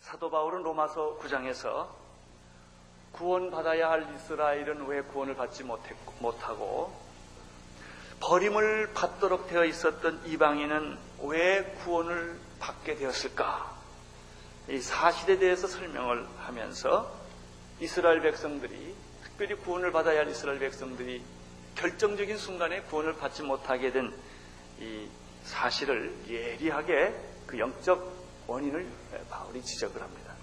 사도 바울은 로마서 9장에서 구원받아야 할 이스라엘은 왜 구원을 받지 못했고, 못하고 버림을 받도록 되어 있었던 이방인은 왜 구원을 받게 되었을까? 이 사실에 대해서 설명을 하면서 이스라엘 백성들이 특별히 구원을 받아야 할 이스라엘 백성들이 결정적인 순간에 구원을 받지 못하게 된 이 사실을 예리하게 그 영적 원인을 바울이 지적을 합니다.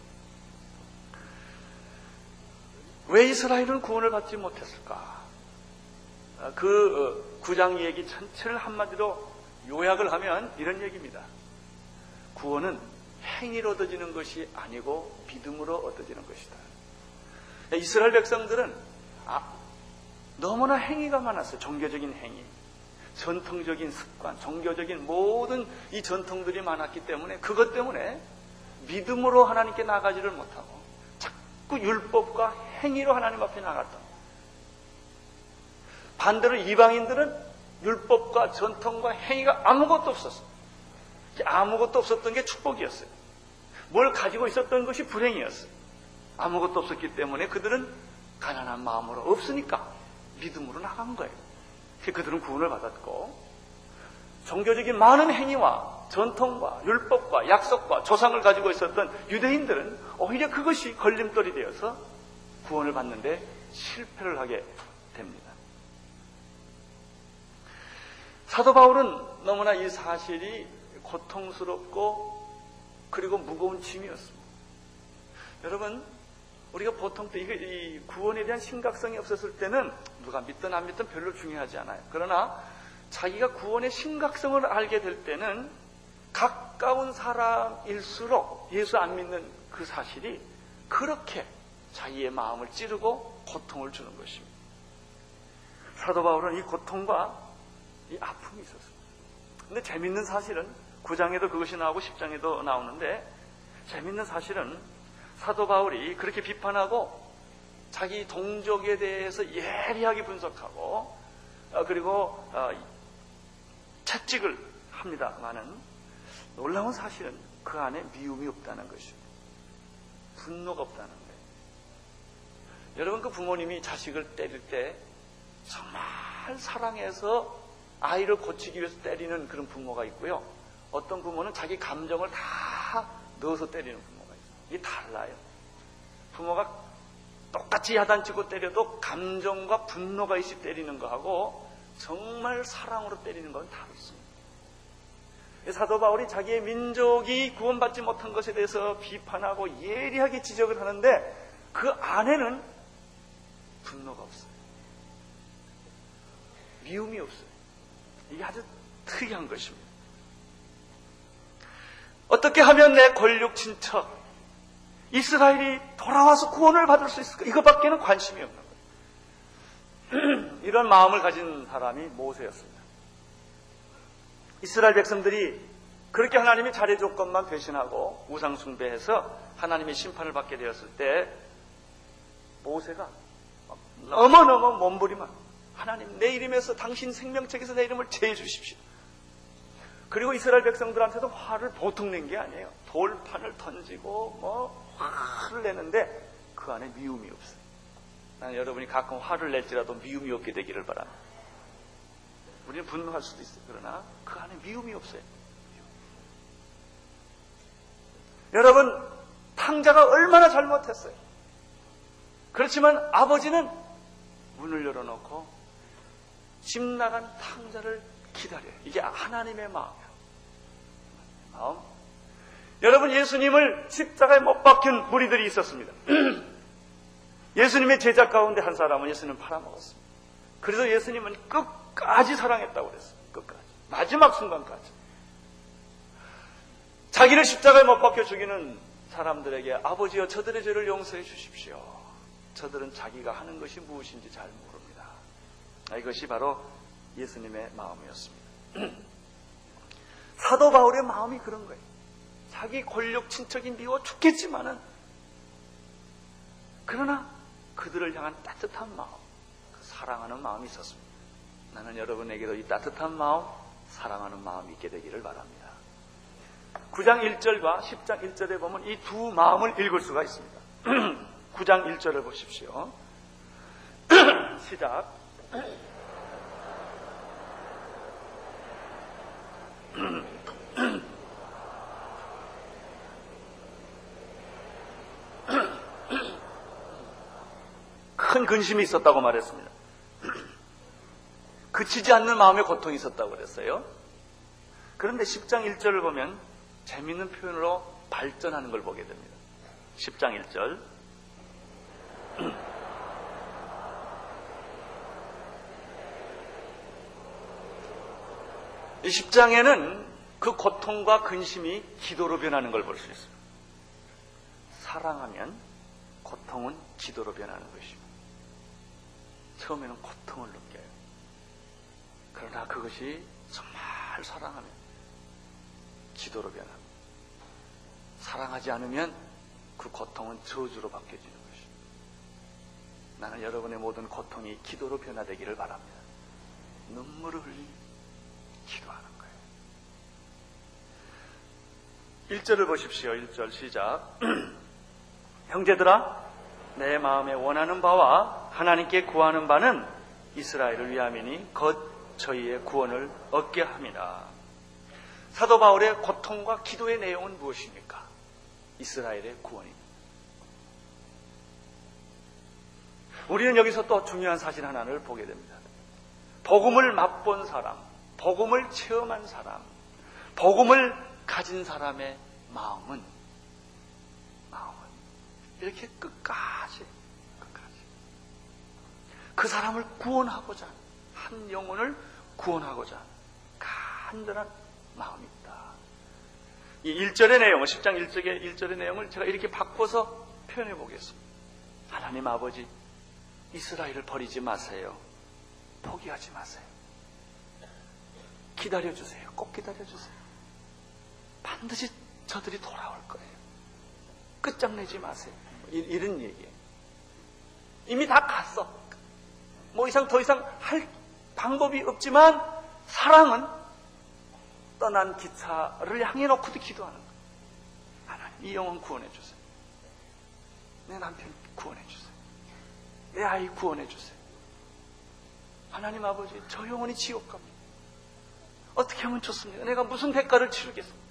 왜 이스라엘은 구원을 받지 못했을까? 그 구장 얘기 전체를 한마디로 요약을 하면 이런 얘기입니다. 구원은 행위로 얻어지는 것이 아니고 믿음으로 얻어지는 것이다. 이스라엘 백성들은 아, 너무나 행위가 많았어요. 종교적인 행위, 전통적인 습관, 종교적인 모든 이 전통들이 많았기 때문에 그것 때문에 믿음으로 하나님께 나가지를 못하고 자꾸 율법과 행위로 하나님 앞에 나갔다. 반대로 이방인들은 율법과 전통과 행위가 아무것도 없었어요. 아무것도 없었던 게 축복이었어요. 뭘 가지고 있었던 것이 불행이었어요. 아무것도 없었기 때문에 그들은 가난한 마음으로 없으니까 믿음으로 나간 거예요. 그들은 구원을 받았고 종교적인 많은 행위와 전통과 율법과 약속과 조상을 가지고 있었던 유대인들은 오히려 그것이 걸림돌이 되어서 구원을 받는데 실패를 하게 됩니다. 사도 바울은 너무나 이 사실이 고통스럽고 그리고 무거운 짐이었습니다. 여러분, 우리가 보통 이 구원에 대한 심각성이 없었을 때는 누가 믿든 안 믿든 별로 중요하지 않아요. 그러나 자기가 구원의 심각성을 알게 될 때는 가까운 사람일수록 예수 안 믿는 그 사실이 그렇게 자기의 마음을 찌르고 고통을 주는 것입니다. 사도 바울은 이 고통과 이 아픔이 있었습니다. 근데 재밌는 사실은 9장에도 그것이 나오고 10장에도 나오는데 재밌는 사실은 사도 바울이 그렇게 비판하고 자기 동족에 대해서 예리하게 분석하고 어, 그리고 어, 채찍을 합니다만은 놀라운 사실은 그 안에 미움이 없다는 것입니다. 분노가 없다는 거예요. 여러분 그 부모님이 자식을 때릴 때 정말 사랑해서 아이를 고치기 위해서 때리는 그런 부모가 있고요. 어떤 부모는 자기 감정을 다 넣어서 때리는 있어요. 이게 달라요. 부모가 똑같이 야단치고 때려도 감정과 분노가 있이 때리는 거하고 정말 사랑으로 때리는 건 다릅니다. 사도 바울이 자기의 민족이 구원받지 못한 것에 대해서 비판하고 예리하게 지적을 하는데 그 안에는 분노가 없어요. 미움이 없어요. 이게 아주 특이한 것입니다. 어떻게 하면 내 권력 친척 이스라엘이 돌아와서 구원을 받을 수 있을까? 이것밖에는 관심이 없는 거예요. 이런 마음을 가진 사람이 모세였습니다. 이스라엘 백성들이 그렇게 하나님이 조건만 배신하고 우상숭배해서 하나님의 심판을 받게 되었을 때 모세가 너무너무 몸부림만 하나님 내 이름에서 당신 생명책에서 내 이름을 제해 주십시오. 그리고 이스라엘 백성들한테도 화를 보통 낸 게 아니에요. 돌판을 던지고 뭐 화를 내는데 그 안에 미움이 없어요. 나는 여러분이 가끔 화를 낼지라도 미움이 없게 되기를 바랍니다. 우리는 분노할 수도 있어요. 그러나 그 안에 미움이 없어요. 여러분, 탕자가 얼마나 잘못했어요. 그렇지만 아버지는 문을 열어놓고 집 나간 탕자를 기다려요. 이게 하나님의 마음이에요. 마음. 여러분, 예수님을 십자가에 못 박힌 무리들이 있었습니다. 예수님의 제자 가운데 한 사람은 예수님 팔아먹었습니다. 그래서 예수님은 끝까지 사랑했다고 그랬어요. 끝까지. 마지막 순간까지. 자기를 십자가에 못 박혀 죽이는 사람들에게 아버지여 저들의 죄를 용서해 주십시오. 저들은 자기가 하는 것이 무엇인지 잘 모릅니다. 이것이 바로 예수님의 마음이었습니다. 사도 바울의 마음이 그런 거예요. 자기 권력 친척이 미워 죽겠지만은 그러나 그들을 향한 따뜻한 마음, 사랑하는 마음이 있었습니다. 나는 여러분에게도 이 따뜻한 마음, 사랑하는 마음이 있게 되기를 바랍니다. 9장 1절과 10장 1절에 보면 이 두 마음을 읽을 수가 있습니다. 9장 1절을 보십시오. 시작. 큰 근심이 있었다고 말했습니다. 그치지 않는 마음의 고통이 있었다고 그랬어요. 그런데 10장 1절을 보면 재밌는 표현으로 발전하는 걸 보게 됩니다. 10장 1절. 이 10장에는 그 고통과 근심이 기도로 변하는 걸 볼 수 있습니다. 사랑하면 고통은 기도로 변하는 것입니다. 처음에는 고통을 느껴요. 그러나 그것이 정말 사랑하면 기도로 변합니다. 사랑하지 않으면 그 고통은 저주로 바뀌어지는 것입니다. 나는 여러분의 모든 고통이 기도로 변화되기를 바랍니다. 눈물을 흘리 기도하는 거예요. 1절을 보십시오. 1절 시작. 형제들아, 내 마음에 원하는 바와 하나님께 구하는 바는 이스라엘을 위함이니 곧 저희의 구원을 얻게 합니다. 사도 바울의 고통과 기도의 내용은 무엇입니까? 이스라엘의 구원입니다. 우리는 여기서 또 중요한 사실 하나를 보게 됩니다. 복음을 맛본 사람, 복음을 체험한 사람, 복음을 가진 사람의 마음은 마음은 이렇게 끝까지 그 사람을 구원하고자 한 영혼을 구원하고자 간절한 마음이 있다. 이 1절의 내용을 10장 1절의 1절의 내용을 제가 이렇게 바꿔서 표현해 보겠습니다. 하나님 아버지 이스라엘을 버리지 마세요. 포기하지 마세요. 기다려 주세요. 꼭 기다려 주세요. 반드시 저들이 돌아올 거예요. 끝장내지 마세요. 이, 런 얘기예요. 이미 다 갔어. 뭐 이상 더 이상 할 방법이 없지만 사랑은 떠난 기차를 향해 놓고도 기도하는 거예요. 하나님 이 영혼 구원해 주세요. 내 남편 구원해 주세요. 내 아이 구원해 주세요. 하나님 아버지 저 영혼이 지옥 갑니다. 어떻게 하면 좋습니까? 내가 무슨 대가를 치르겠습니까?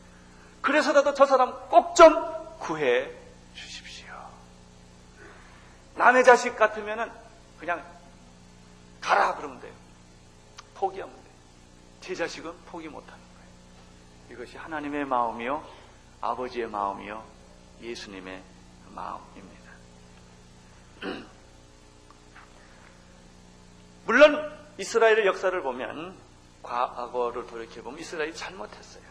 그래서라도 저 사람 꼭 좀 구해 주십시오. 남의 자식 같으면은 그냥 가라 그러면 돼요. 포기하면 돼요. 제 자식은 포기 못하는 거예요. 이것이 하나님의 마음이요, 아버지의 마음이요, 예수님의 마음입니다. 물론 이스라엘의 역사를 보면 과거를 돌이켜보면 이스라엘이 잘못했어요.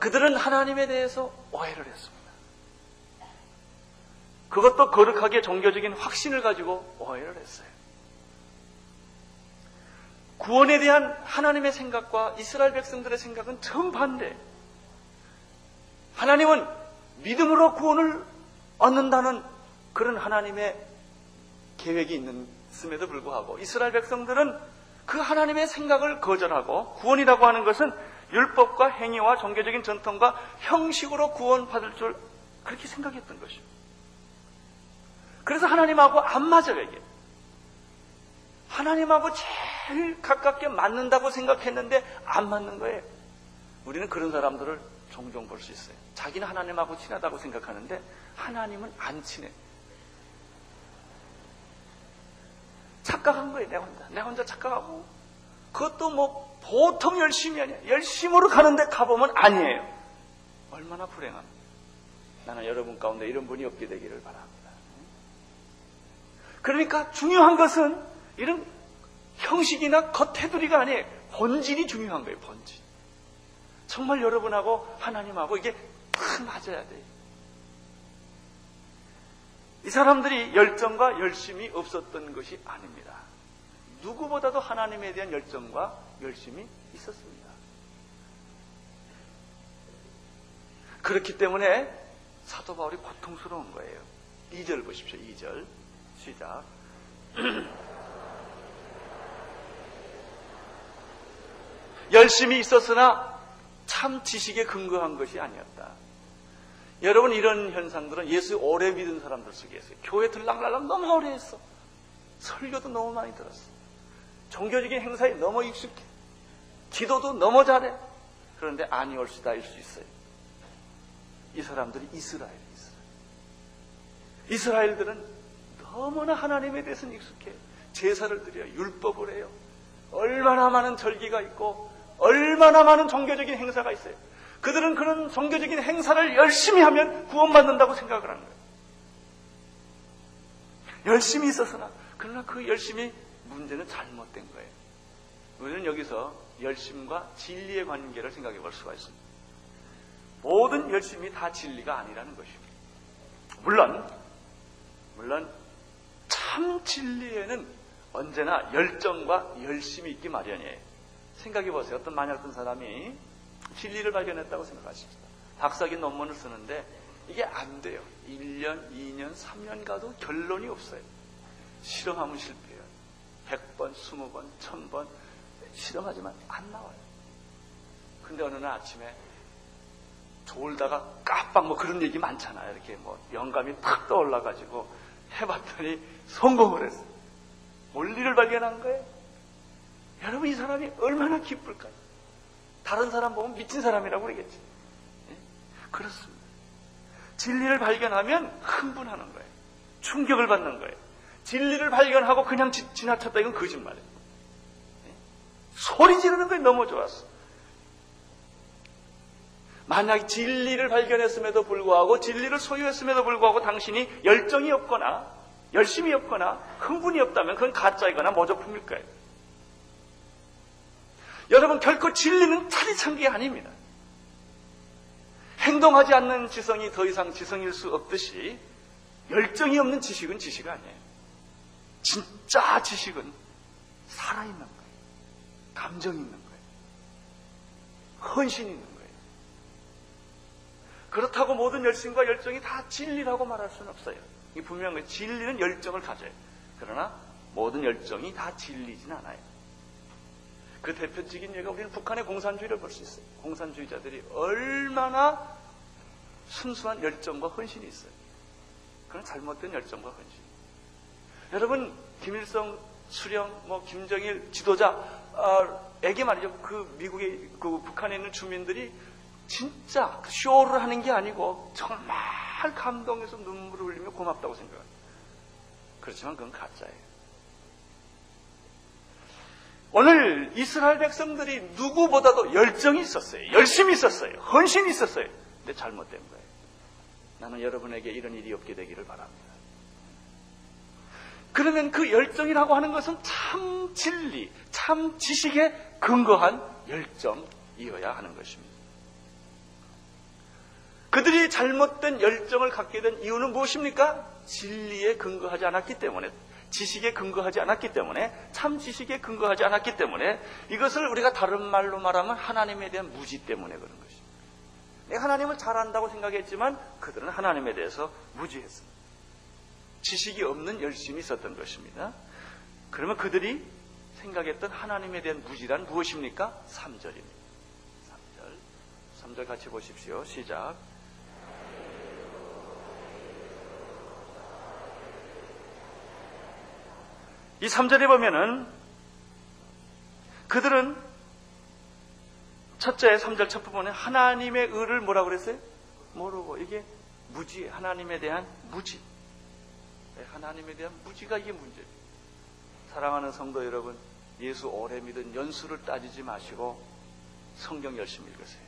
그들은 하나님에 대해서 오해를 했습니다. 그것도 거룩하게 종교적인 확신을 가지고 오해를 했어요. 구원에 대한 하나님의 생각과 이스라엘 백성들의 생각은 정반대. 하나님은 믿음으로 구원을 얻는다는 그런 하나님의 계획이 있음에도 불구하고 이스라엘 백성들은 그 하나님의 생각을 거절하고 구원이라고 하는 것은 율법과 행위와 종교적인 전통과 형식으로 구원받을 줄 그렇게 생각했던 것이죠. 그래서 하나님하고 안 맞아요, 이게. 하나님하고 제일 가깝게 맞는다고 생각했는데 안 맞는 거예요. 우리는 그런 사람들을 종종 볼 수 있어요. 자기는 하나님하고 친하다고 생각하는데 하나님은 안 친해. 착각한 거예요, 내 혼자. 내 혼자 착각하고. 그것도 뭐 보통 열심히 아니야. 열심으로 가는데 가보면 아니에요. 얼마나 불행합니까? 나는 여러분 가운데 이런 분이 없게 되기를 바랍니다. 그러니까 중요한 것은 이런 형식이나 겉테두리가 아니에요. 본질이 중요한 거예요, 본질. 정말 여러분하고 하나님하고 이게 딱 맞아야 돼요. 이 사람들이 열정과 열심이 없었던 것이 아닙니다. 누구보다도 하나님에 대한 열정과 열심이 있었습니다. 그렇기 때문에 사도 바울이 고통스러운 거예요. 2절 보십시오. 2절. 시작. 열심히 있었으나 참 지식에 근거한 것이 아니었다. 여러분 이런 현상들은 예수 오래 믿은 사람들 속에 있어요. 교회 들락날락 너무 오래 했어. 설교도 너무 많이 들었어. 종교적인 행사에 너무 익숙해. 기도도 너무 잘해. 그런데 아니올 수다 일 수 있어요. 이 사람들이 이스라엘, 이스라엘. 이스라엘들은 너무나 하나님에 대해서는 익숙해. 제사를 드려요. 율법을 해요. 얼마나 많은 절기가 있고 얼마나 많은 종교적인 행사가 있어요. 그들은 그런 종교적인 행사를 열심히 하면 구원받는다고 생각을 하는 거예요. 열심히 있었으나 그러나 그 열심히 문제는 잘못된 거예요. 우리는 여기서 열심과 진리의 관계를 생각해 볼 수가 있습니다. 모든 열심이 다 진리가 아니라는 것입니다. 물론, 물론 참 진리에는 언제나 열정과 열심이 있기 마련이에요. 생각해 보세요. 어떤 만약 어떤 사람이 진리를 발견했다고 생각하십시다. 박사기 논문을 쓰는데 이게 안 돼요. 1년, 2년, 3년 가도 결론이 없어요. 실험하면 실패해요. 100번, 20번, 1000번 실험하지만 안 나와요. 근데 어느 날 아침에 졸다가 깜빡 뭐 그런 얘기 많잖아요. 이렇게 뭐 영감이 탁 떠올라가지고 해봤더니 성공을 했어요. 원리를 발견한 거예요. 여러분 이 사람이 얼마나 기쁠까요? 다른 사람 보면 미친 사람이라고 그러겠지. 예? 그렇습니다. 진리를 발견하면 흥분하는 거예요. 충격을 받는 거예요. 진리를 발견하고 그냥 지, 나쳤다 이건 거짓말이에요. 예? 소리 지르는 거에 너무 좋았어. 만약 진리를 발견했음에도 불구하고 진리를 소유했음에도 불구하고 당신이 열정이 없거나 열심이 없거나 흥분이 없다면 그건 가짜이거나 모조품일 거예요. 여러분 결코 진리는 차리찬 게 아닙니다. 행동하지 않는 지성이 더 이상 지성일 수 없듯이 열정이 없는 지식은 지식 아니에요. 진짜 지식은 살아있는 거예요. 감정 있는 거예요. 헌신 있는 거예요. 그렇다고 모든 열심과 열정이 다 진리라고 말할 수는 없어요. 이 분명한 거예요. 진리는 열정을 가져요. 그러나 모든 열정이 다 진리진 않아요. 그 대표적인 예가 우리는 북한의 공산주의를 볼 수 있어요. 공산주의자들이 얼마나 순수한 열정과 헌신이 있어요. 그런 잘못된 열정과 헌신. 여러분 김일성, 수령, 뭐 김정일 지도자에게 말이죠. 그 미국의 그 북한에 있는 주민들이 진짜 쇼를 하는 게 아니고 정말 감동해서 눈물을 흘리며 고맙다고 생각합니다. 그렇지만 그건 가짜예요. 오늘 이스라엘 백성들이 누구보다도 열정이 있었어요. 열심히 있었어요. 헌신이 있었어요. 근데 잘못된 거예요. 나는 여러분에게 이런 일이 없게 되기를 바랍니다. 그러면 그 열정이라고 하는 것은 참 진리, 참 지식에 근거한 열정이어야 하는 것입니다. 그들이 잘못된 열정을 갖게 된 이유는 무엇입니까? 진리에 근거하지 않았기 때문에 지식에 근거하지 않았기 때문에 참 지식에 근거하지 않았기 때문에 이것을 우리가 다른 말로 말하면 하나님에 대한 무지 때문에 그런 것입니다. 내가 하나님을 잘 안다고 생각했지만 그들은 하나님에 대해서 무지했습니다. 지식이 없는 열심이 있었던 것입니다. 그러면 그들이 생각했던 하나님에 대한 무지란 무엇입니까? 3절입니다. 3절. 3절 같이 보십시오. 시작. 이 3절에 보면은 그들은 첫째 3절 첫 부분에 하나님의 의를 뭐라고 그랬어요? 모르고 이게 무지 하나님에 대한 무지 네, 하나님에 대한 무지가 이게 문제예요. 사랑하는 성도 여러분 예수 오래 믿은 연수를 따지지 마시고 성경 열심히 읽으세요.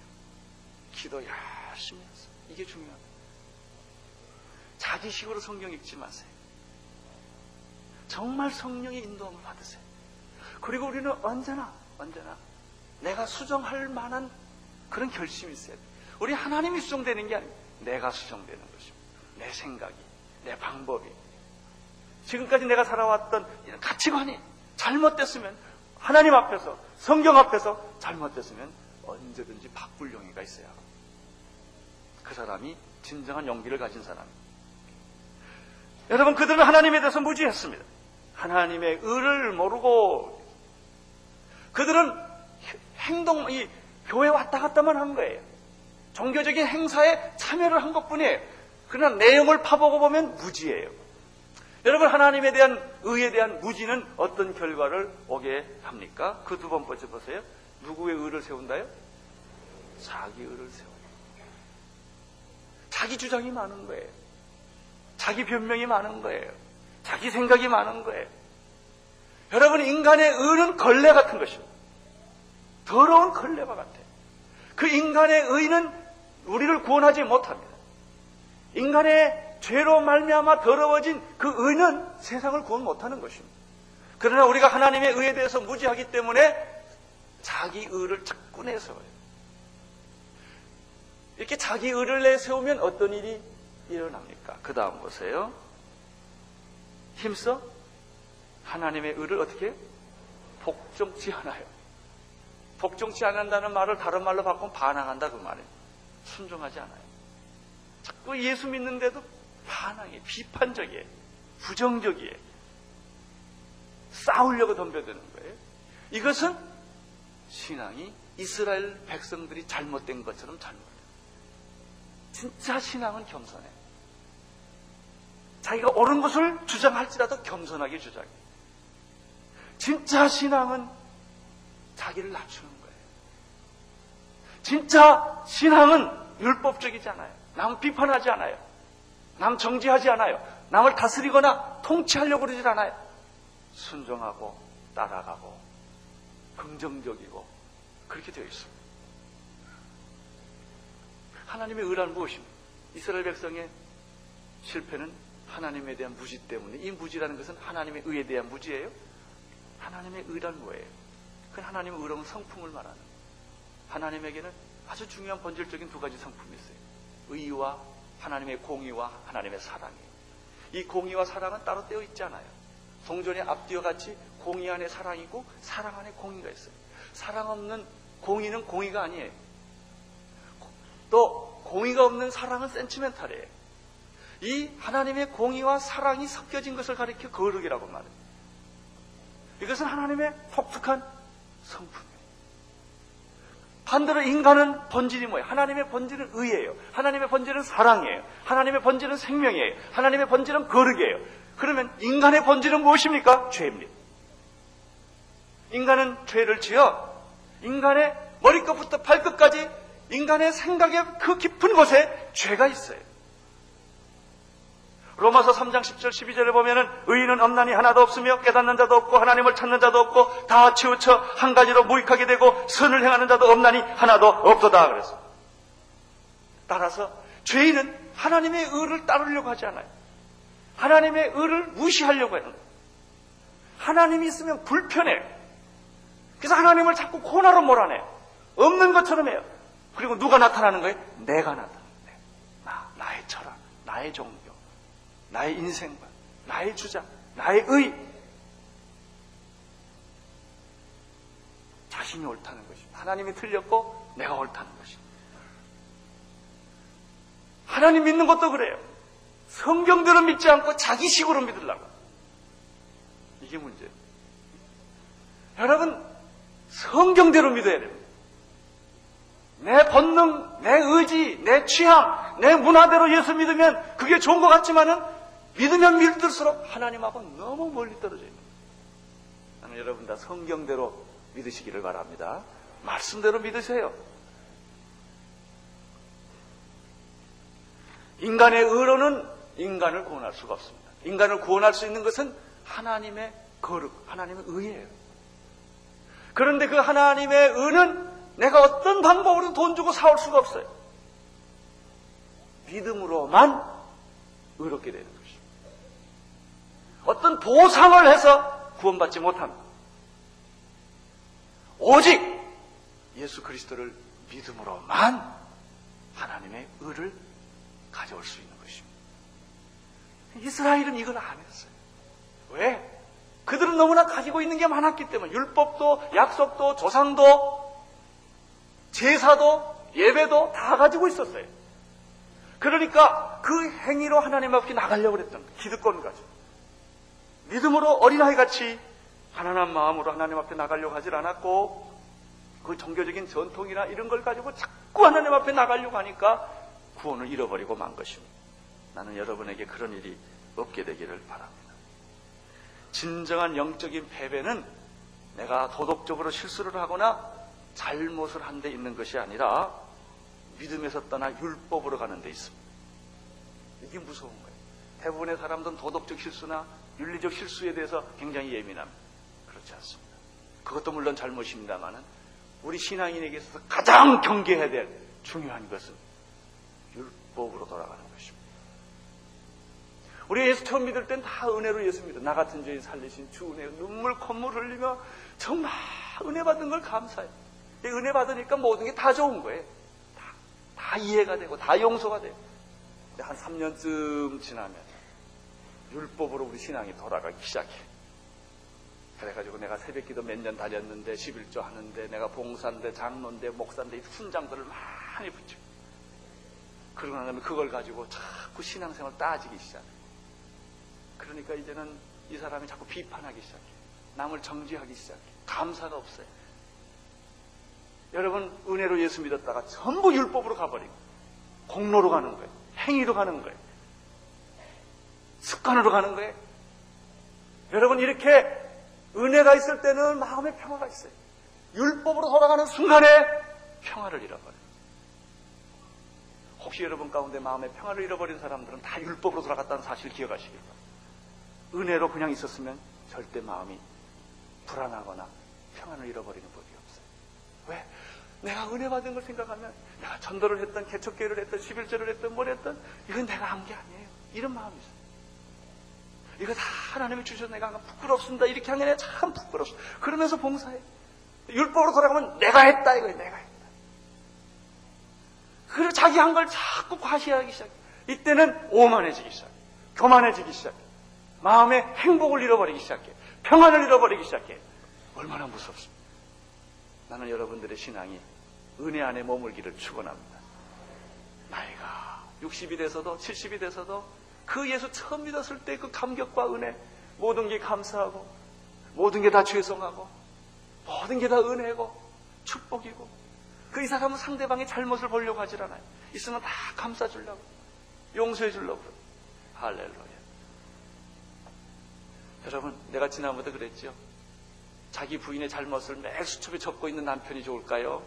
기도 열심히 하세요. 이게 중요합니다. 자기식으로 성경 읽지 마세요. 정말 성령의 인도함을 받으세요. 그리고 우리는 언제나, 언제나 내가 수정할 만한 그런 결심이 있어야 돼요. 우리 하나님이 수정되는 게 아니고 내가 수정되는 것입니다. 내 생각이, 내 방법이. 지금까지 내가 살아왔던 가치관이 잘못됐으면 하나님 앞에서, 성경 앞에서 잘못됐으면 언제든지 바꿀 용의가 있어야 하고 그 사람이 진정한 용기를 가진 사람입니다. 여러분, 그들은 하나님에 대해서 무지했습니다. 하나님의 의를 모르고 그들은 행동, 이 교회 왔다 갔다만 한 거예요. 종교적인 행사에 참여를 한 것 뿐이에요. 그러나 내용을 파보고 보면 무지예요. 여러분, 하나님에 대한 의에 대한 무지는 어떤 결과를 오게 합니까? 그 두 번째 보세요. 누구의 의를 세운다요? 자기 의를 세워. 자기 주장이 많은 거예요. 자기 변명이 많은 거예요. 자기 생각이 많은 거예요. 여러분, 인간의 의는 걸레 같은 것입니다. 더러운 걸레와 같아요. 그 인간의 의는 우리를 구원하지 못합니다. 인간의 죄로 말미암아 더러워진 그 의는 세상을 구원 못하는 것입니다. 그러나 우리가 하나님의 의에 대해서 무지하기 때문에 자기 의를 자꾸 내세워요. 이렇게 자기 의를 내세우면 어떤 일이 일어납니까? 그 다음 보세요. 힘써 하나님의 의를 어떻게 복종치 않아요. 복종치 않는다는 말을 다른 말로 바꾸면 반항한다 그 말이에요. 순종하지 않아요. 자꾸 예수 믿는데도 반항해, 비판적이에요. 부정적이에요. 싸우려고 덤벼드는 거예요. 이것은 신앙이 이스라엘 백성들이 잘못된 것처럼 잘못돼요. 진짜 신앙은 겸손해. 자기가 옳은 것을 주장할지라도 겸손하게 주장해. 진짜 신앙은 자기를 낮추는 거예요. 진짜 신앙은 율법적이지 않아요. 남 비판하지 않아요. 남 정지하지 않아요. 남을 다스리거나 통치하려고 그러질 않아요. 순종하고 따라가고 긍정적이고 그렇게 되어 있습니다. 하나님의 의란 무엇입니까? 이스라엘 백성의 실패는 하나님에 대한 무지 때문에 이 무지라는 것은 하나님의 의에 대한 무지예요. 하나님의 의란 뭐예요? 그건 하나님의 의로운 성품을 말하는 하나님에게는 아주 중요한 본질적인 두 가지 성품이 있어요. 의와 하나님의 공의와 하나님의 사랑이에요. 이 공의와 사랑은 따로 떼어 있지 않아요. 동전의 앞뒤와 같이 공의 안에 사랑이고 사랑 안에 공의가 있어요. 사랑 없는 공의는 공의가 아니에요. 또 공의가 없는 사랑은 센치멘탈이에요. 이 하나님의 공의와 사랑이 섞여진 것을 가리켜 거룩이라고 말해요. 이것은 하나님의 독특한 성품이에요. 반대로 인간은 본질이 뭐예요? 하나님의 본질은 의예요. 하나님의 본질은 사랑이에요. 하나님의 본질은 생명이에요. 하나님의 본질은 거룩이에요. 그러면 인간의 본질은 무엇입니까? 죄입니다. 인간은 죄를 지어 인간의 머리끝부터 발끝까지 인간의 생각의 그 깊은 곳에 죄가 있어요. 로마서 3장 10절 12절에 보면은 의인은 없나니 하나도 없으며 깨닫는 자도 없고 하나님을 찾는 자도 없고 다 치우쳐 한 가지로 무익하게 되고 선을 행하는 자도 없나니 하나도 없도다 그래서 따라서 죄인은 하나님의 의를 따르려고 하지 않아요. 하나님의 의를 무시하려고 해요. 하나님이 있으면 불편해요. 그래서 하나님을 자꾸 코너로 몰아내요. 없는 것처럼 해요. 그리고 누가 나타나는 거예요? 내가 나타나는 거예요. 나, 나의 철학, 나의 종교, 나의 인생관, 나의 주장, 나의 의. 자신이 옳다는 것입니다. 하나님이 틀렸고 내가 옳다는 것입니다. 하나님 믿는 것도 그래요. 성경대로 믿지 않고 자기식으로 믿으려고. 이게 문제예요. 여러분, 성경대로 믿어야 됩니다. 내 본능, 내 의지, 내 취향, 내 문화대로 예수 믿으면 그게 좋은 것 같지만은 믿으면 믿을수록 하나님하고 너무 멀리 떨어져 있는 거예요. 여러분 다 성경대로 믿으시기를 바랍니다. 말씀대로 믿으세요. 인간의 의로는 인간을 구원할 수가 없습니다. 인간을 구원할 수 있는 것은 하나님의 거룩, 하나님의 의예요. 그런데 그 하나님의 의는 내가 어떤 방법으로 돈 주고 사올 수가 없어요. 믿음으로만 의롭게 되는 것입니다. 어떤 보상을 해서 구원받지 못합니다. 오직 예수 그리스도를 믿음으로만 하나님의 의를 가져올 수 있는 것입니다. 이스라엘은 이걸 안 했어요. 왜? 그들은 너무나 가지고 있는 게 많았기 때문에 율법도 약속도 조상도 제사도 예배도 다 가지고 있었어요. 그러니까 그 행위로 하나님 앞에 나가려고 그랬던 거예요. 기득권 가지고. 믿음으로 어린아이 같이 가난한 마음으로 하나님 앞에 나가려고 하질 않았고 그 종교적인 전통이나 이런 걸 가지고 자꾸 하나님 앞에 나가려고 하니까 구원을 잃어버리고 만 것입니다. 나는 여러분에게 그런 일이 없게 되기를 바랍니다. 진정한 영적인 패배는 내가 도덕적으로 실수를 하거나 잘못을 한 데 있는 것이 아니라 믿음에서 떠나 율법으로 가는 데 있습니다. 이게 무서운 거예요. 대부분의 사람들은 도덕적 실수나 윤리적 실수에 대해서 굉장히 예민합니다. 그렇지 않습니다. 그것도 물론 잘못입니다만은 우리 신앙인에게 있어서 가장 경계해야 될 중요한 것은 율법으로 돌아가는 것입니다. 우리 예수 처음 믿을 땐 다 은혜로 예수 믿어. 나 같은 죄인 살리신 주 은혜, 눈물, 콧물 흘리며 정말 은혜 받은 걸 감사해. 은혜 받으니까 모든 게 다 좋은 거예요. 다, 다 이해가 되고, 다 용서가 돼요. 한 3년쯤 지나면 율법으로 우리 신앙이 돌아가기 시작해. 그래가지고 내가 새벽 기도 몇 년 다녔는데 11조 하는데 내가 봉사인데 장로인데 목사인데 훈장들을 많이 붙여. 그러고 나면 그걸 가지고 자꾸 신앙생활 따지기 시작해. 그러니까 이제는 이 사람이 자꾸 비판하기 시작해. 남을 정지하기 시작해. 감사가 없어요. 여러분 은혜로 예수 믿었다가 전부 율법으로 가버리고 공로로 가는 거예요. 행위로 가는 거예요. 습관으로 가는 거예요. 여러분 이렇게 은혜가 있을 때는 마음의 평화가 있어요. 율법으로 돌아가는 순간에 평화를 잃어버려요. 혹시 여러분 가운데 마음의 평화를 잃어버린 사람들은 다 율법으로 돌아갔다는 사실 기억하시길 바랍니다. 은혜로 그냥 있었으면 절대 마음이 불안하거나 평안을 잃어버리는 법이 없어요. 왜? 내가 은혜 받은 걸 생각하면 내가 전도를 했던 개척교회를 했던 11절을 했던 뭘 했던 이건 내가 한 게 아니에요. 이런 마음이 있어요. 이거 다 하나님이 주셔서 내가 한 부끄럽습니다. 이렇게 하는 게참 부끄럽습니다. 그러면서 봉사해. 율법으로 돌아가면 내가 했다 이거예요. 내가 했다. 그리고 자기 한 걸 자꾸 과시하기 시작해. 이때는 오만해지기 시작해. 교만해지기 시작해. 마음의 행복을 잃어버리기 시작해. 평안을 잃어버리기 시작해. 얼마나 무섭습니까? 나는 여러분들의 신앙이 은혜 안에 머물기를 축원합니다. 나이가 60이 돼서도 70이 돼서도 그 예수 처음 믿었을 때 그 감격과 은혜 모든 게 감사하고 모든 게 다 죄송하고 모든 게 다 은혜고 축복이고 그이 사람은 상대방의 잘못을 보려고 하질 않아요. 있으면 다 감싸 주려고 용서해 주려고 할렐루야. 여러분 내가 지난번에 그랬죠. 자기 부인의 잘못을 매일 수첩에 적고 있는 남편이 좋을까요?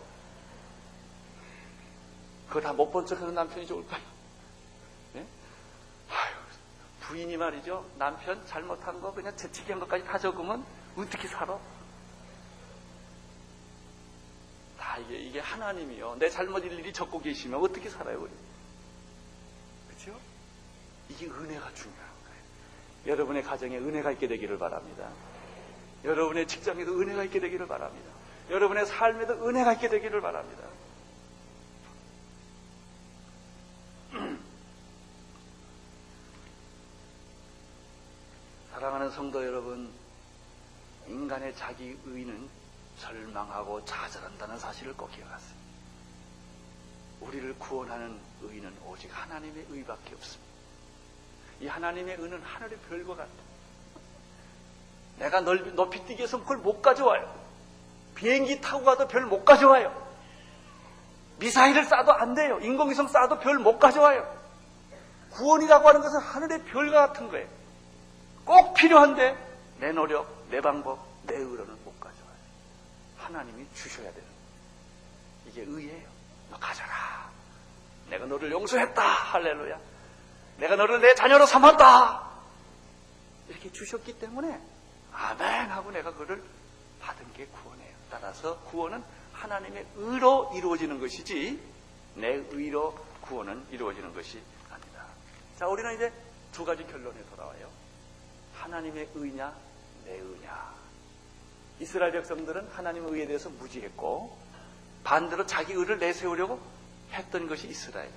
그거 다 못 본 척하는 남편이 좋을까요? 네? 아유, 부인이 말이죠. 남편 잘못한 거 그냥 재치기 한 것까지 다 적으면 어떻게 살아? 다 이게 이게 하나님이요. 내 잘못 일일이 적고 계시면 어떻게 살아요, 우리? 그렇죠? 이게 은혜가 중요한 거예요. 여러분의 가정에 은혜가 있게 되기를 바랍니다. 여러분의 직장에도 은혜가 있게 되기를 바랍니다. 여러분의 삶에도 은혜가 있게 되기를 바랍니다. 사랑하는 성도 여러분, 인간의 자기 의는 절망하고 좌절한다는 사실을 꼭 기억하세요. 우리를 구원하는 의는 오직 하나님의 의밖에 없습니다. 이 하나님의 의는 하늘의 별과 같다. 내가 넓이, 높이 뛰기 위해서 그걸 못 가져와요. 비행기 타고 가도 별 못 가져와요. 미사일을 쏴도 안 돼요. 인공위성 쏴도 별 못 가져와요. 구원이라고 하는 것은 하늘의 별과 같은 거예요. 꼭 필요한데 내 노력, 내 방법, 내 의로는 못 가져와요. 하나님이 주셔야 돼요. 이게 의예요. 너 가져라. 내가 너를 용서했다. 할렐루야. 내가 너를 내 자녀로 삼았다. 이렇게 주셨기 때문에 아멘 하고 내가 그를 받은 게 구원이에요. 따라서 구원은 하나님의 의로 이루어지는 것이지 내 의로 구원은 이루어지는 것이 아니다. 자, 우리는 이제 두 가지 결론에 돌아와요. 하나님의 의냐, 내 의냐. 이스라엘 백성들은 하나님의 의에 대해서 무지했고 반대로 자기 의를 내세우려고 했던 것이 이스라엘.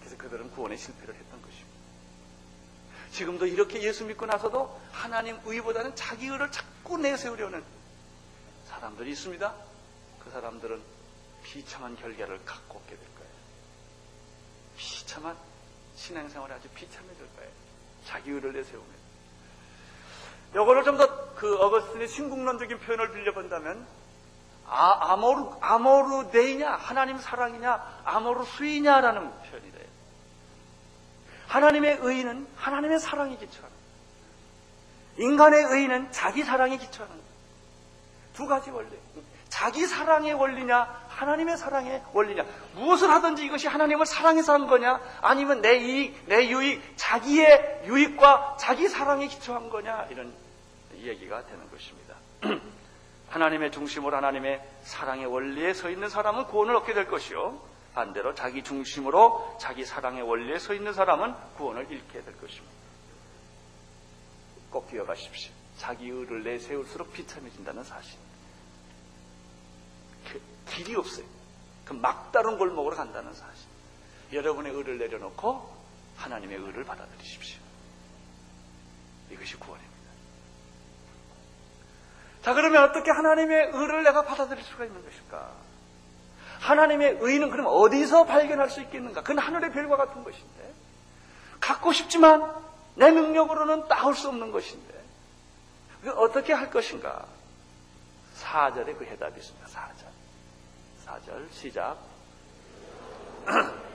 그래서 그들은 구원에 실패를 했던 것입니다. 지금도 이렇게 예수 믿고 나서도 하나님 의보다는 자기 의를 자꾸 내세우려는 사람들이 있습니다. 그 사람들은 비참한 결과를 갖고 오게 될 거예요. 비참한 신앙생활이 아주 비참해질 거예요. 자기 의를 내세우면. 요거를 좀 더 그 어거스틴의 신국론적인 표현을 빌려본다면 아, 아모르, 아모르 데이냐 하나님 사랑이냐 아모르 수이냐라는 표현이 돼요. 하나님의 의는 하나님의 사랑에 기초하는 인간의 의는 자기 사랑에 기초하는 두 가지 원리. 자기 사랑의 원리냐, 하나님의 사랑의 원리냐. 무엇을 하든지 이것이 하나님을 사랑해서 한 거냐, 아니면 내 이익, 내 유익, 자기의 유익과 자기 사랑에 기초한 거냐, 이런 얘기가 되는 것입니다. 하나님의 중심으로 하나님의 사랑의 원리에 서 있는 사람은 구원을 얻게 될 것이요. 반대로 자기 중심으로 자기 사랑의 원리에 서 있는 사람은 구원을 잃게 될 것입니다. 꼭 기억하십시오. 자기 의를 내세울수록 비참해진다는 사실. 그 길이 없어요. 그 막다른 골목으로 간다는 사실. 여러분의 의를 내려놓고 하나님의 의를 받아들이십시오. 이것이 구원입니다. 자, 그러면 어떻게 하나님의 의를 내가 받아들일 수가 있는 것일까? 하나님의 의는 그럼 어디서 발견할 수 있겠는가? 그건 하늘의 별과 같은 것인데. 갖고 싶지만 내 능력으로는 따올 수 없는 것인데. 어떻게 할 것인가? 4절에 그 해답이 있습니다. 4절. 4절 시작.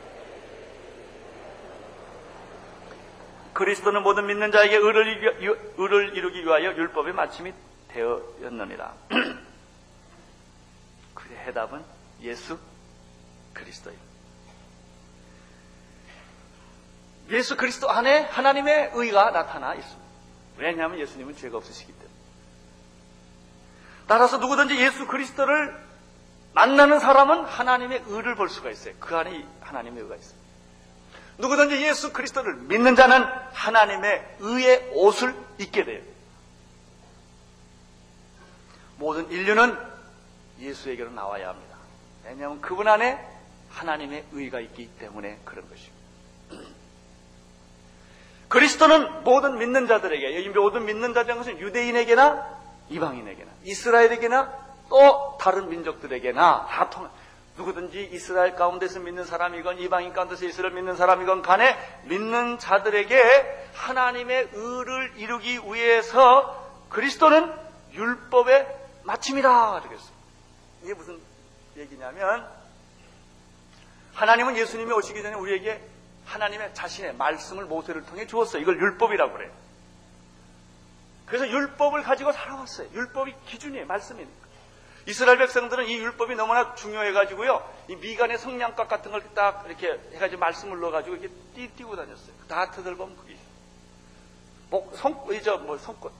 그리스도는 모든 믿는 자에게 의를 이루기 위하여 율법의 마침이 되었느니라. 그의 해답은 예수 그리스도입니다. 예수 그리스도 안에 하나님의 의가 나타나 있습니다. 왜냐하면 예수님은 죄가 없으시기 때문에. 따라서 누구든지 예수 그리스도를 만나는 사람은 하나님의 의를 볼 수가 있어요. 그 안에 하나님의 의가 있어요. 누구든지 예수 그리스도를 믿는 자는 하나님의 의의 옷을 입게 돼요. 모든 인류는 예수에게로 나와야 합니다. 왜냐하면 그분 안에 하나님의 의가 있기 때문에 그런 것입니다. 그리스도는 모든 믿는 자들에게, 이 모든 믿는 자라는 것은 유대인에게나 이방인에게나, 이스라엘에게나 또 다른 민족들에게나 다 통, 누구든지 이스라엘 가운데서 믿는 사람이건 이방인 가운데서 이스라엘 믿는 사람이건 간에 믿는 자들에게 하나님의 의를 이루기 위해서 그리스도는 율법의 마침이다. 그러겠습니다. 이게 무슨 얘기냐면 하나님은 예수님이 오시기 전에 우리에게 하나님의 자신의 말씀을 모세를 통해 주었어요. 이걸 율법이라고 그래요. 그래서 율법을 가지고 살아왔어요. 율법이 기준이에요. 말씀이니까. 이스라엘 백성들은 이 율법이 너무나 중요해가지고요. 이 미간의 성냥갑 같은 걸 딱 이렇게 해가지고 말씀을 넣어가지고 이렇게 띠, 띠고 다녔어요. 다트들 보면 그게. 목, 손, 이저, 뭐, 손꽃.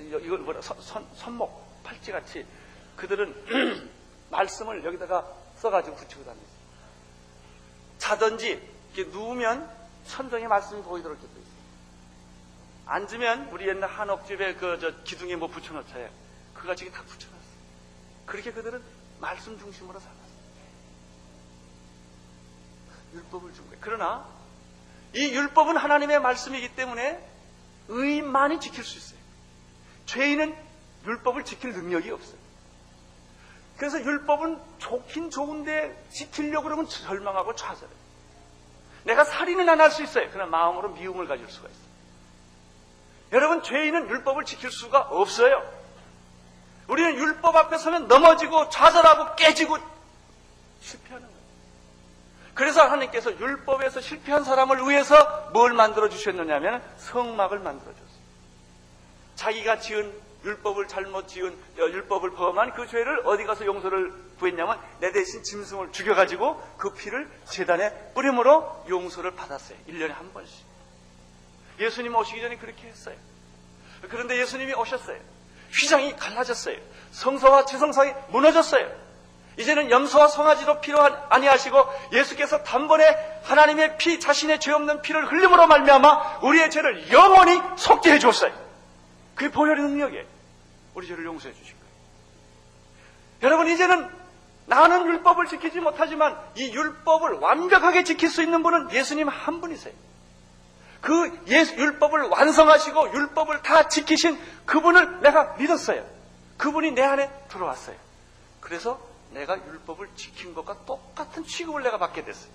이걸 뭐라, 선, 선, 손목, 팔찌 같이 그들은 말씀을 여기다가 써가지고 붙이고 다녔어요. 자든지 이렇게 누우면 천정의 말씀이 보이도록 이렇게 돼 있어요. 앉으면 우리 옛날 한옥집에 그 저 기둥에 뭐 붙여놓자요. 그가 지금 다 붙여놨어요. 그렇게 그들은 말씀 중심으로 살았어요. 율법을 준 거예요. 그러나 이 율법은 하나님의 말씀이기 때문에 의인만이 지킬 수 있어요. 죄인은 율법을 지킬 능력이 없어요. 그래서 율법은 좋긴 좋은데 지키려고 그러면 절망하고 좌절해요. 내가 살인은 안 할 수 있어요. 그러나 마음으로 미움을 가질 수가 있어요. 여러분, 죄인은 율법을 지킬 수가 없어요. 우리는 율법 앞에 서면 넘어지고 좌절하고 깨지고 실패하는 거예요. 그래서 하나님께서 율법에서 실패한 사람을 위해서 뭘 만들어 주셨느냐면 성막을 만들어 줬어요. 자기가 지은 율법을 잘못 지은 어, 율법을 범한 그 죄를 어디 가서 용서를 구했냐면 내 대신 짐승을 죽여가지고 그 피를 재단에 뿌림으로 용서를 받았어요. 1년에 한 번씩. 예수님 오시기 전에 그렇게 했어요. 그런데 예수님이 오셨어요. 휘장이 갈라졌어요. 성서와 지성상이 무너졌어요. 이제는 염소와 송아지도 필요 아니하시고 예수께서 단번에 하나님의 피 자신의 죄 없는 피를 흘림으로 말미암아 우리의 죄를 영원히 속죄해 줬어요. 그게 보혈의 능력이에요. 우리 죄를 용서해 주신 거예요. 여러분 이제는 나는 율법을 지키지 못하지만 이 율법을 완벽하게 지킬 수 있는 분은 예수님 한 분이세요. 그 예수 율법을 완성하시고 율법을 다 지키신 그분을 내가 믿었어요. 그분이 내 안에 들어왔어요. 그래서 내가 율법을 지킨 것과 똑같은 취급을 내가 받게 됐어요.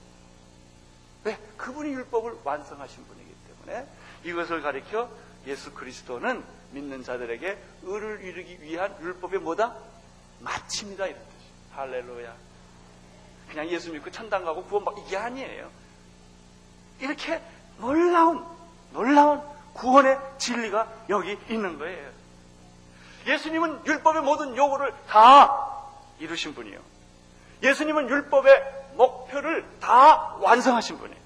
왜? 그분이 율법을 완성하신 분이기 때문에 이것을 가리켜 예수 그리스도는 믿는 자들에게 의를 이루기 위한 율법의 뭐다? 마침이다 이런 뜻이. 할렐루야. 그냥 예수 믿고 천당 가고 구원받 이게 아니에요. 이렇게 놀라운 놀라운 구원의 진리가 여기 있는 거예요. 예수님은 율법의 모든 요구를 다 이루신 분이요. 예수님은 율법의 목표를 다 완성하신 분이에요.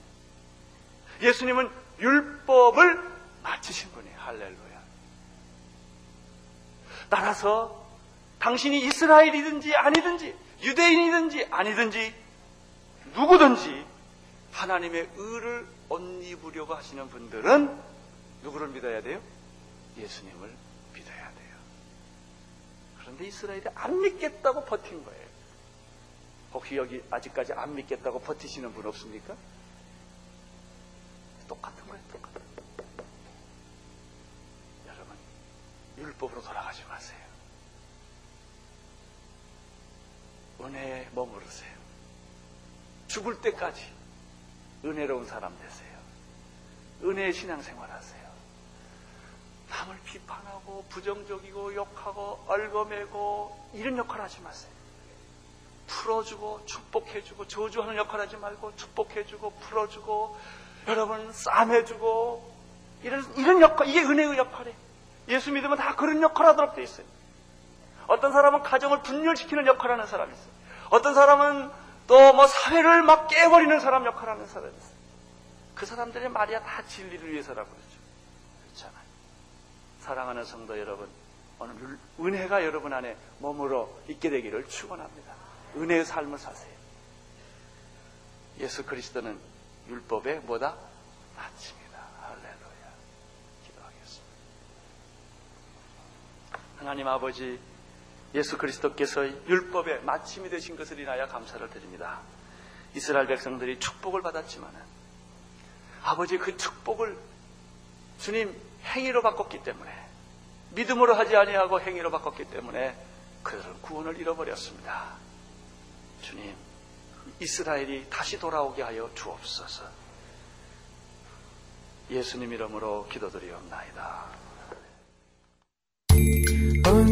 예수님은 율법을 마치신 분이에요. 할렐루야. 따라서 당신이 이스라엘이든지 아니든지 유대인이든지 아니든지 누구든지 하나님의 의를 옷 입으려고 하시는 분들은 누구를 믿어야 돼요? 예수님을 믿어야 돼요. 그런데 이스라엘이 안 믿겠다고 버틴 거예요. 혹시 여기 아직까지 안 믿겠다고 버티시는 분 없습니까? 똑같은 거예요. 여러분, 율법으로 돌아가지 마세요. 은혜에 머무르세요. 죽을 때까지 은혜로운 사람 되세요. 은혜의 신앙생활 하세요. 남을 비판하고 부정적이고 욕하고 얼거매고 이런 역할 하지 마세요. 풀어주고 축복해주고 저주하는 역할 하지 말고 축복해주고 풀어주고 여러분 싸매주고 이런 이런 역할 이게 은혜의 역할이에요. 예수 믿으면 다 그런 역할 하도록 돼 있어요. 어떤 사람은 가정을 분열시키는 역할 하는 사람이 있어요. 어떤 사람은 또 뭐 사회를 막 깨버리는 사람 역할 하는 사람이 있어요. 그 사람들의 말이야 다 진리를 위해서라고 그러죠. 그렇잖아요. 사랑하는 성도 여러분, 오늘 은혜가 여러분 안에 머물러 있게 되기를 축원합니다. 은혜의 삶을 사세요. 예수 그리스도는 율법의 뭐다? 마침이다. 할렐루야. 기도하겠습니다. 하나님 아버지, 예수 그리스도께서의 율법의 마침이 되신 것을 인하여 감사를 드립니다. 이스라엘 백성들이 축복을 받았지만은 아버지 그 축복을 주님 행위로 바꿨기 때문에 믿음으로 하지 아니하고 행위로 바꿨기 때문에 그들은 구원을 잃어버렸습니다. 주님, 이스라엘이 다시 돌아오게 하여 주옵소서. 예수님 이름으로 기도드리옵나이다.